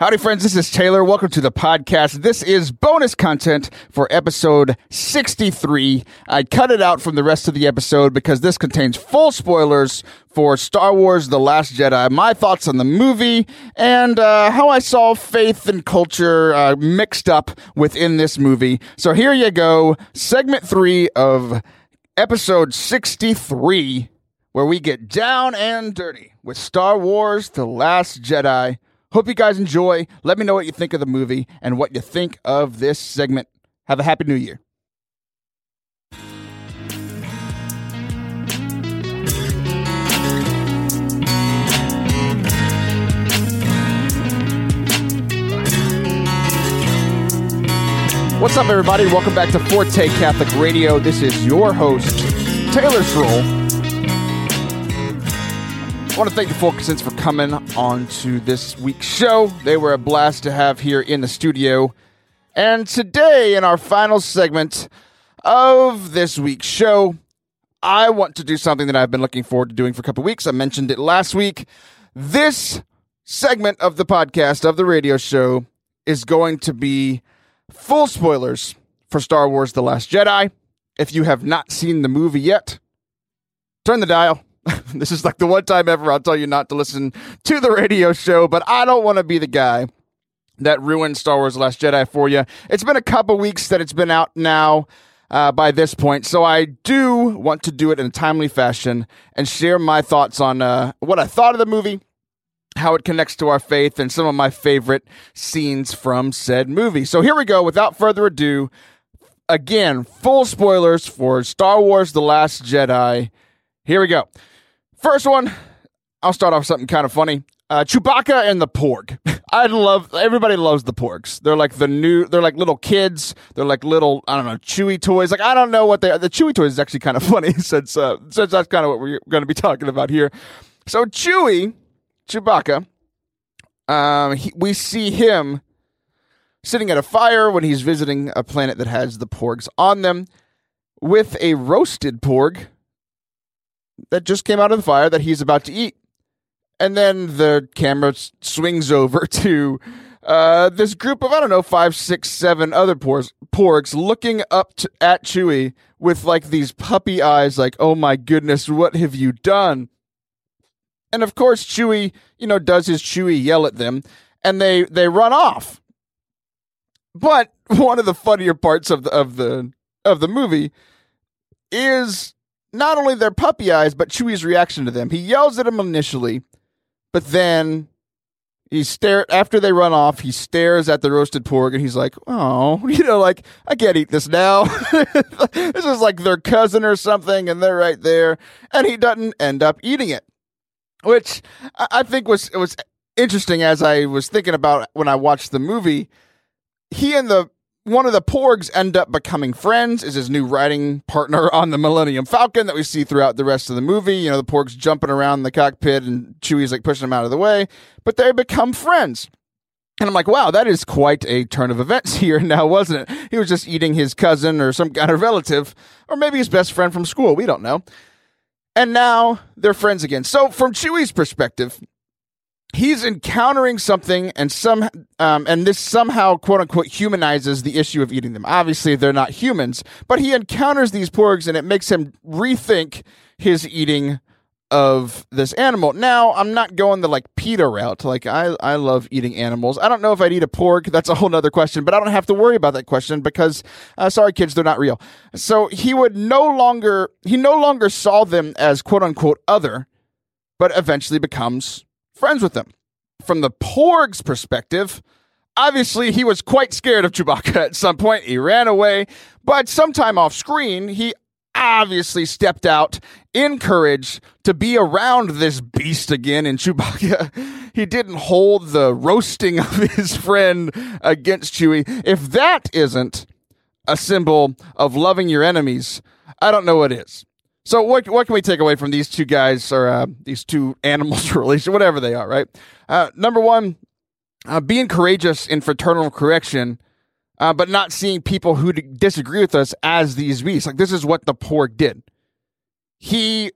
Howdy, friends. This is Taylor. Welcome to the podcast. This is bonus content for episode 63. I cut it out from the rest of the episode because this contains full spoilers for Star Wars The Last Jedi, my thoughts on the movie, and uh, how I saw faith and culture uh, mixed up within this movie. So here you go. Segment three of episode 63, where we get down and dirty with Star Wars The Last Jedi. Hope you guys enjoy. Let me know what you think of the movie and what you think of this segment. Have a happy new year. What's up, everybody? Welcome back to Forte Catholic Radio. This is your host, Taylor Stroll. I want to thank the Fulkersons for coming on to this week's show. They were a blast to have here in the studio. And today, in our final segment of this week's show, I want to do something that I've been looking forward to doing for a couple weeks. I mentioned it last week. This segment of the podcast, of the radio show, is going to be full spoilers for Star Wars The Last Jedi. If you have not seen the movie yet, turn the dial. this is like the one time ever I'll tell you not to listen to the radio show, but I don't want to be the guy that ruined Star Wars The Last Jedi for you. It's been a couple weeks that it's been out now. Uh, by this point, so I do want to do it in a timely fashion and share my thoughts on uh, what I thought of the movie, how it connects to our faith, and some of my favorite scenes from said movie. So here we go. Without further ado, again, full spoilers for Star Wars The Last Jedi. Here we go. First one, I'll start off something kind of funny. Uh, Chewbacca and the Porg. I love. Everybody loves the Porgs. They're like the new. They're like little kids. They're like little. I don't know. Chewy toys. Like I don't know what they. are. The Chewy toys is actually kind of funny since uh, since that's kind of what we're going to be talking about here. So Chewy, Chewbacca. Um, he, we see him sitting at a fire when he's visiting a planet that has the Porgs on them, with a roasted Porg that just came out of the fire that he's about to eat. And then the camera s- swings over to uh, this group of, I don't know, five, six, seven other porgs, porgs looking up at Chewie with like these puppy eyes, like, oh my goodness, what have you done? And of course, Chewie, you know, does his Chewie yell at them and they, they run off. But one of the funnier parts of the, of the, of the movie is not only their puppy eyes, but Chewie's reaction to them. He yells at him initially, but then he stare after they run off. He stares at the roasted pork, and he's like, "Oh, you know, like I can't eat this now. this is like their cousin or something, and they're right there." And he doesn't end up eating it, which I think was was interesting as I was thinking about when I watched the movie. He and the one of the Porgs end up becoming friends, is his new writing partner on the Millennium Falcon that we see throughout the rest of the movie. You know, the Porgs jumping around the cockpit and Chewie's like pushing them out of the way, but they become friends. And I'm like, wow, that is quite a turn of events here now, wasn't it? He was just eating his cousin or some kind of relative, or maybe his best friend from school. We don't know. And now they're friends again. So, from Chewie's perspective, he's encountering something and some um, and this somehow quote unquote humanizes the issue of eating them. Obviously they're not humans but he encounters these porgs and it makes him rethink his eating of this animal. Now i'm not going the like PETA route. Like i i love eating animals. I don't know if i'd eat a porg. That's a whole nother question but i don't have to worry about that question because uh, sorry kids they're not real. So he would no longer he no longer saw them as quote unquote other but eventually becomes friends with them. From the Porg's perspective, obviously he was quite scared of Chewbacca at some point. He ran away, but sometime off screen, he obviously stepped out in courage to be around this beast again in Chewbacca. He didn't hold the roasting of his friend against Chewie. If that isn't a symbol of loving your enemies, I don't know what is. So what what can we take away from these two guys or uh, these two animals relation, whatever they are, right? Uh, number one, uh, being courageous in fraternal correction, uh, but not seeing people who disagree with us as these beasts. Like this is what the Porg did. He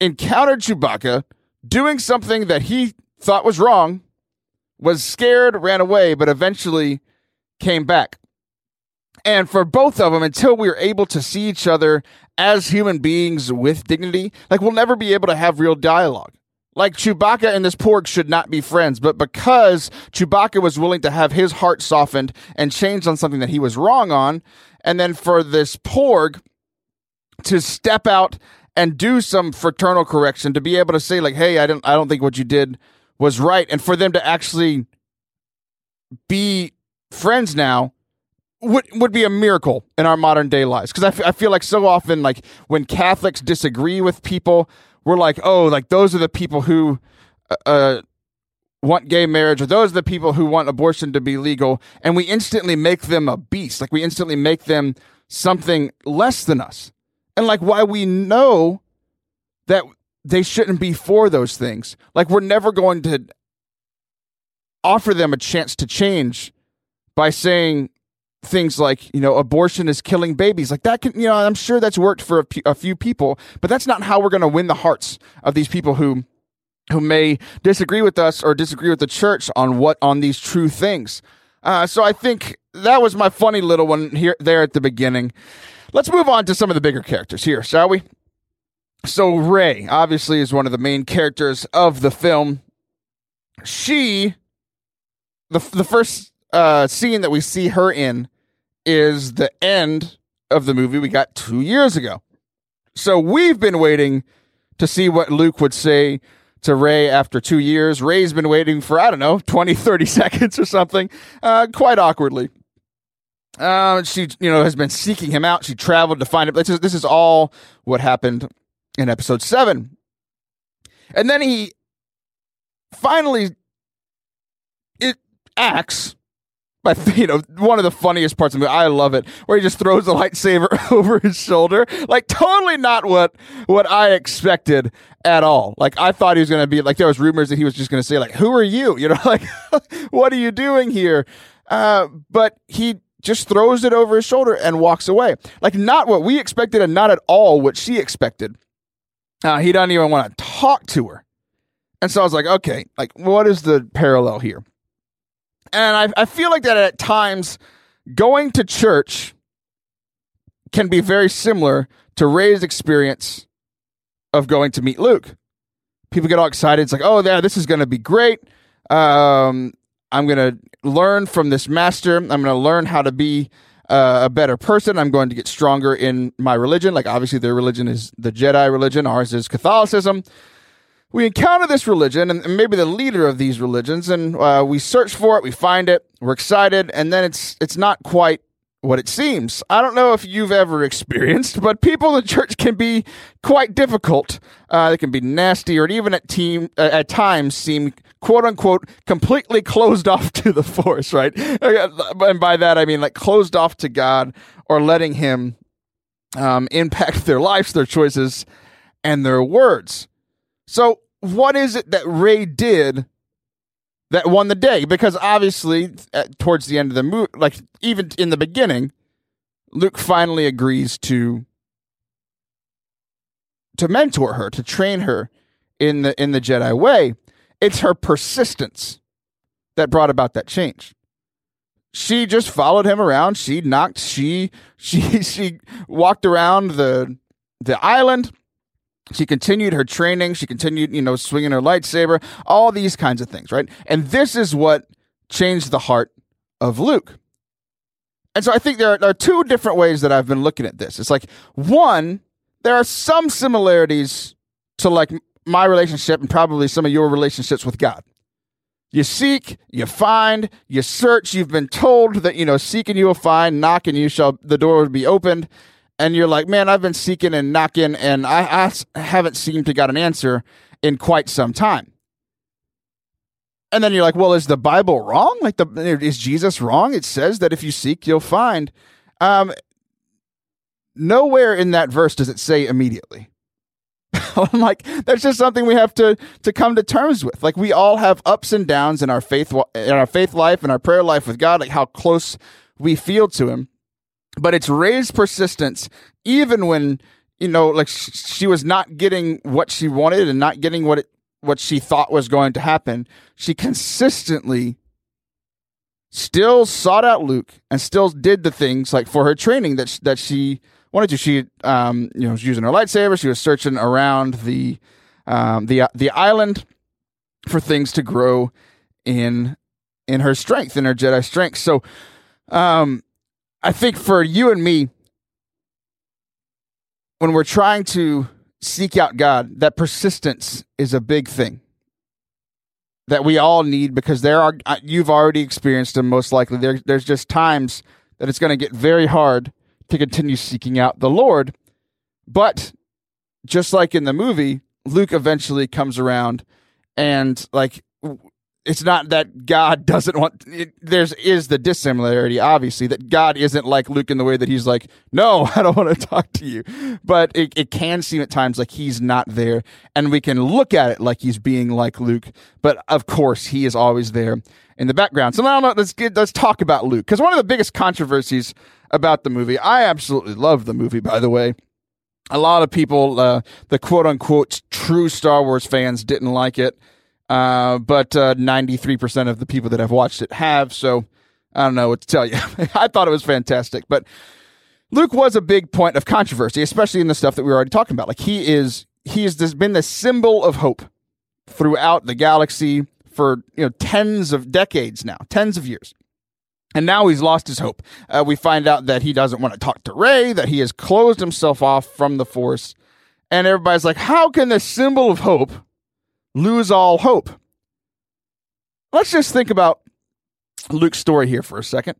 encountered Chewbacca doing something that he thought was wrong, was scared, ran away, but eventually came back. And for both of them, until we are able to see each other as human beings with dignity, like we'll never be able to have real dialogue. Like Chewbacca and this Porg should not be friends, but because Chewbacca was willing to have his heart softened and changed on something that he was wrong on, and then for this Porg to step out and do some fraternal correction, to be able to say like, "Hey, I don't, I don't think what you did was right," and for them to actually be friends now would would be a miracle in our modern day lives. Because I, f- I feel like so often like when catholics disagree with people we're like oh like those are the people who uh, uh, want gay marriage or those are the people who want abortion to be legal and we instantly make them a beast. Like we instantly make them something less than us. And like why we know that they shouldn't be for those things like we're never going to offer them a chance to change by saying things like you know abortion is killing babies. Like that can you know i'm sure that's worked for a, p- a few people but that's not how we're going to win the hearts of these people who who may disagree with us or disagree with the church on what on these true things. Uh, so i think that was my funny little one here there at the beginning. Let's move on to some of the bigger characters here shall we? So Rey obviously is one of the main characters of the film. She the, the first uh, scene that we see her in is the end of the movie we got two years ago. So we've been waiting to see what Luke would say to Rey after two years. Rey's been waiting for, I don't know, 20, 30 seconds or something, uh, quite awkwardly. Uh, she, you know, has been seeking him out. She traveled to find him. This is, this is all what happened in episode seven. And then he finally it acts but you know, one of the funniest parts of the movie, I love it, where he just throws the lightsaber over his shoulder. Like totally not what what I expected at all. Like I thought he was gonna be like there was rumors that he was just gonna say, like, who are you? You know, like what are you doing here? Uh, but he just throws it over his shoulder and walks away. Like not what we expected and not at all what she expected. Uh, he doesn't even want to talk to her. And so I was like, okay, like what is the parallel here? And I, I feel like that at times going to church can be very similar to Rey's experience of going to meet Luke. People get all excited. It's like, oh, yeah, this is going to be great. Um, I'm going to learn from this master. I'm going to learn how to be uh, a better person. I'm going to get stronger in my religion. Like, obviously, their religion is the Jedi religion, ours is Catholicism we encounter this religion and maybe the leader of these religions, and uh, we search for it, we find it, we're excited, and then it's it's not quite what it seems. I don't know if you've ever experienced, but people in the church can be quite difficult. Uh, they can be nasty, or even at team uh, at times seem quote unquote completely closed off to the force. Right, and by that I mean like closed off to God or letting Him um, impact their lives, their choices, and their words. So what is it that Rey did that won the day? Because obviously, at, towards the end of the movie, like even in the beginning, Luke finally agrees to to mentor her, to train her in the in the Jedi way. It's her persistence that brought about that change. She just followed him around. She knocked. She she she walked around the the island she continued her training. She continued, you know, swinging her lightsaber, all these kinds of things, right? And this is what changed the heart of Luke. And so I think there are, there are two different ways that I've been looking at this. It's like, one, there are some similarities to like my relationship and probably some of your relationships with God. You seek, you find, you search. You've been told that, you know, seek and you will find, knock and you shall, the door will be opened and you're like, man, I've been seeking and knocking, and I, I haven't seemed to got an answer in quite some time. And then you're like, well, is the Bible wrong? Like, the is Jesus wrong? It says that if you seek, you'll find. Um, nowhere in that verse does it say immediately. I'm like, that's just something we have to to come to terms with. Like, we all have ups and downs in our faith in our faith life and our prayer life with God, like how close we feel to Him but it's Rey's persistence, even when you know, like she was not getting what she wanted and not getting what it what she thought was going to happen, she consistently still sought out Luke and still did the things like for her training that that she wanted to. She um you know was using her lightsaber. She was searching around the um the the island for things to grow in in her strength in her Jedi strength. So um I think for you and me when we're trying to seek out God, that persistence is a big thing that we all need because there are you've already experienced them most likely. There, there's just times that it's going to get very hard to continue seeking out the Lord, but just like in the movie, Luke eventually comes around and like it's not that God doesn't want. It, there's is the dissimilarity, obviously, that God isn't like Luke in the way that he's like, no, I don't want to talk to you. But it, it can seem at times like he's not there, and we can look at it like he's being like Luke. But of course, he is always there in the background. So now let's get, let's talk about Luke because one of the biggest controversies about the movie, I absolutely love the movie, by the way. A lot of people, uh, the quote unquote true Star Wars fans, didn't like it. Uh, but uh, 93% of the people that have watched it have. So I don't know what to tell you. I thought it was fantastic. But Luke was a big point of controversy, especially in the stuff that we were already talking about. Like he is, he has been the symbol of hope throughout the galaxy for you know tens of decades now, tens of years. And now he's lost his hope. Uh, we find out that he doesn't want to talk to Rey, that he has closed himself off from the Force. And everybody's like, how can the symbol of hope lose all hope. Let's just think about Luke's story here for a second.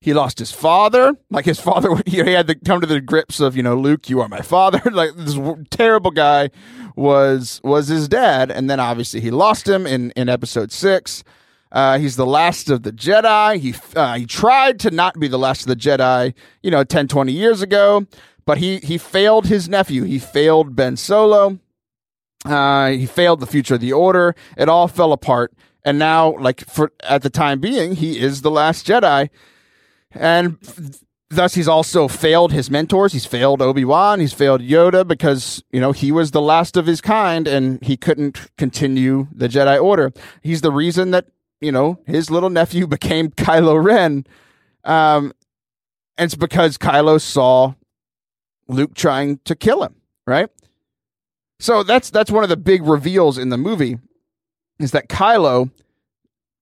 He lost his father. Like his father, he had to come to the grips of, you know, Luke, you are my father. like this terrible guy was was his dad, and then obviously he lost him in in episode six. Uh, he's the last of the Jedi. He uh, he tried to not be the last of the Jedi, you know, 10, 20 years ago, but he he failed his nephew. He failed Ben Solo. Uh, he failed the future of the order. It all fell apart. And now, like for at the time being, he is the last Jedi, and thus he's also failed his mentors. He's failed Obi Wan. He's failed Yoda because you know he was the last of his kind, and he couldn't continue the Jedi Order. He's the reason that you know his little nephew became Kylo Ren, um, and it's because Kylo saw Luke trying to kill him, right? So that's that's one of the big reveals in the movie is that Kylo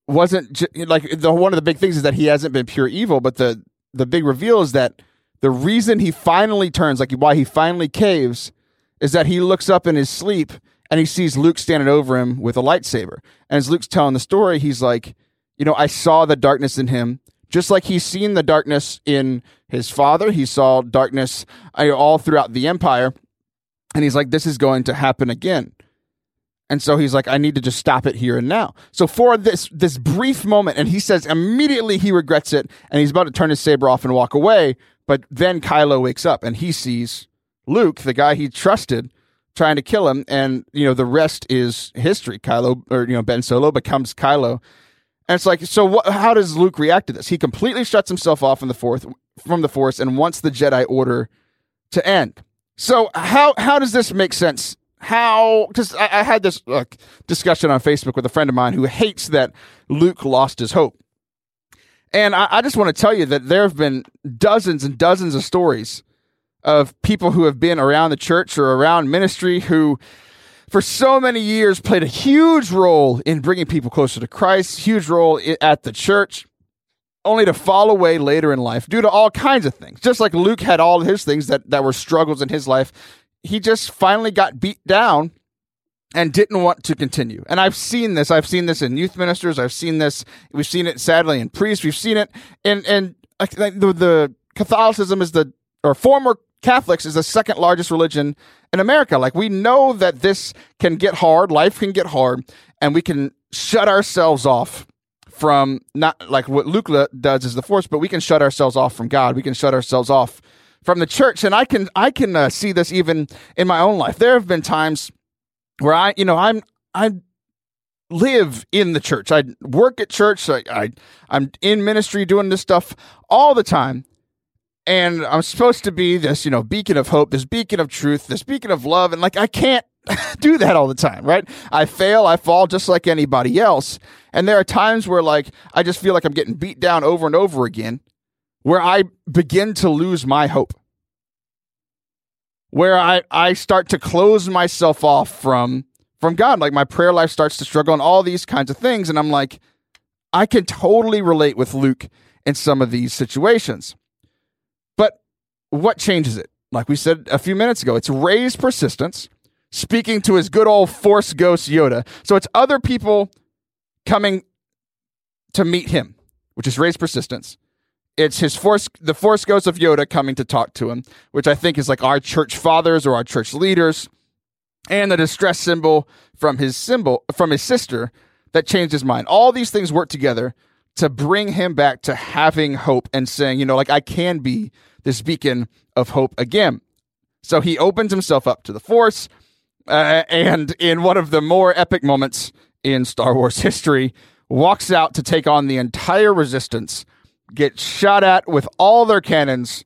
wasn't like the one of the big things is that he hasn't been pure evil, but the the big reveal is that the reason he finally turns, like why he finally caves, is that he looks up in his sleep and he sees Luke standing over him with a lightsaber. And as Luke's telling the story, he's like, you know, I saw the darkness in him, just like he's seen the darkness in his father. He saw darkness all throughout the Empire. And he's like, this is going to happen again. And so he's like, I need to just stop it here and now. So for this this brief moment, and he says immediately he regrets it, and he's about to turn his saber off and walk away. But then Kylo wakes up and he sees Luke, the guy he trusted, trying to kill him, and you know the rest is history. Kylo, or you know Ben Solo becomes Kylo, and it's like, so how does Luke react to this? He completely shuts himself off from the fourth from the Force and wants the Jedi Order to end. So how how does this make sense? How because I, I, had this uh, discussion on Facebook with a friend of mine who hates that Luke lost his hope, and I, I just want to tell you that there have been dozens and dozens of stories of people who have been around the church or around ministry who for so many years played a huge role in bringing people closer to Christ, huge role at the church only to fall away later in life due to all kinds of things. Just like Luke had all his things that, that were struggles in his life, he just finally got beat down and didn't want to continue. And I've seen this. I've seen this in youth ministers. I've seen this. We've seen it sadly in priests. We've seen it in in the, the Catholicism is the or former Catholics is the second largest religion in America. Like we know that this can get hard, life can get hard, and we can shut ourselves off from not like what Luke does is the force, but we can shut ourselves off from God. We can shut ourselves off from the church, and I can I can uh, see this even in my own life. There have been times where I, you know, I'm I live in the church. I work at church. I, I I'm in ministry doing this stuff all the time, and I'm supposed to be this, you know, beacon of hope, this beacon of truth, this beacon of love, and like I can't do that all the time, right? I fail, I fall just like anybody else. And there are times where like I just feel like I'm getting beat down over and over again, where I begin to lose my hope. Where I, I start to close myself off from from God. Like my prayer life starts to struggle and all these kinds of things. And I'm like, I can totally relate with Luke in some of these situations. But what changes it? Like we said a few minutes ago, it's Rey's persistence speaking to his good old Force Ghost Yoda. So it's other people coming to meet him, which is Rey's persistence. It's his force, the Force Ghost of Yoda coming to talk to him, which I think is like our church fathers or our church leaders, and the distress symbol from his symbol from his sister that changed his mind. All these things work together to bring him back to having hope and saying, you know, like I can be this beacon of hope again. So he opens himself up to the Force, uh, and in one of the more epic moments in Star Wars history, walks out to take on the entire Resistance, gets shot at with all their cannons,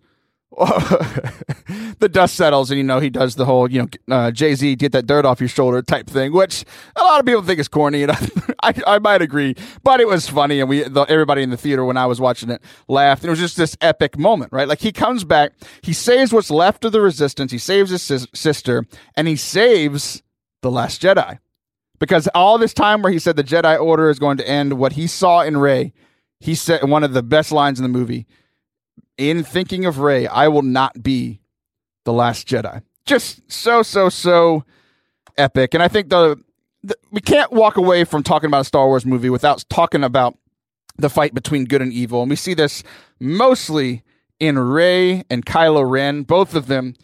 the dust settles and you know he does the whole you know uh, Jay Z get that dirt off your shoulder type thing, which a lot of people think is corny, and I, I, might agree, but it was funny, and we the, everybody in the theater when I was watching it laughed. And it was just this epic moment, right? Like he comes back, he saves what's left of the resistance, he saves his sis- sister, and he saves the Last Jedi, because all this time where he said the Jedi Order is going to end, what he saw in Rey, he said one of the best lines in the movie in thinking of Rey, I will not be the last Jedi. Just so so so epic, and I think the, the we can't walk away from talking about a Star Wars movie without talking about the fight between good and evil, and we see this mostly in Rey and Kylo Ren. Both of them,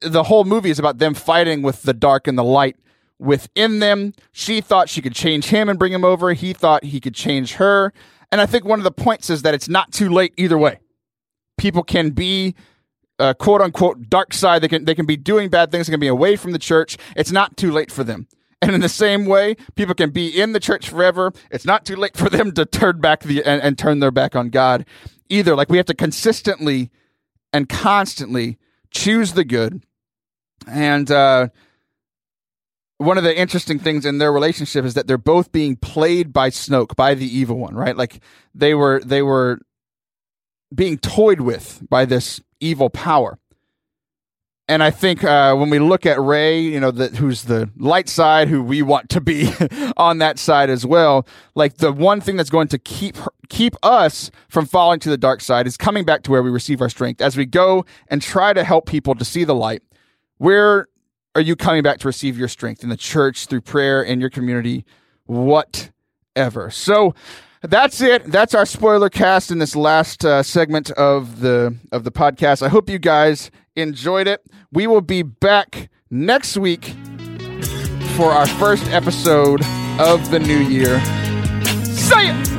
the whole movie is about them fighting with the dark and the light within them. She thought she could change him and bring him over. He thought he could change her. And I think one of the points is that it's not too late either way people can be uh, quote unquote dark side. They can they can be doing bad things. They can be away from the church. It's not too late for them. And in the same way, people can be in the church forever. It's not too late for them to turn back the and, and turn their back on God either. Like we have to consistently and constantly choose the good. And uh, one of the interesting things in their relationship is that they're both being played by Snoke, by the evil one, right? Like they were they were being toyed with by this evil power. And I think uh, when we look at Rey, you know, the, who's the light side, who we want to be on that side as well, like the one thing that's going to keep her, keep us from falling to the dark side is coming back to where we receive our strength. As we go and try to help people to see the light, where are you coming back to receive your strength in the church, through prayer, in your community, whatever? So that's it. That's our spoiler cast in this last uh, segment of the of the podcast. I hope you guys enjoyed it. We will be back next week for our first episode of the new year. See ya.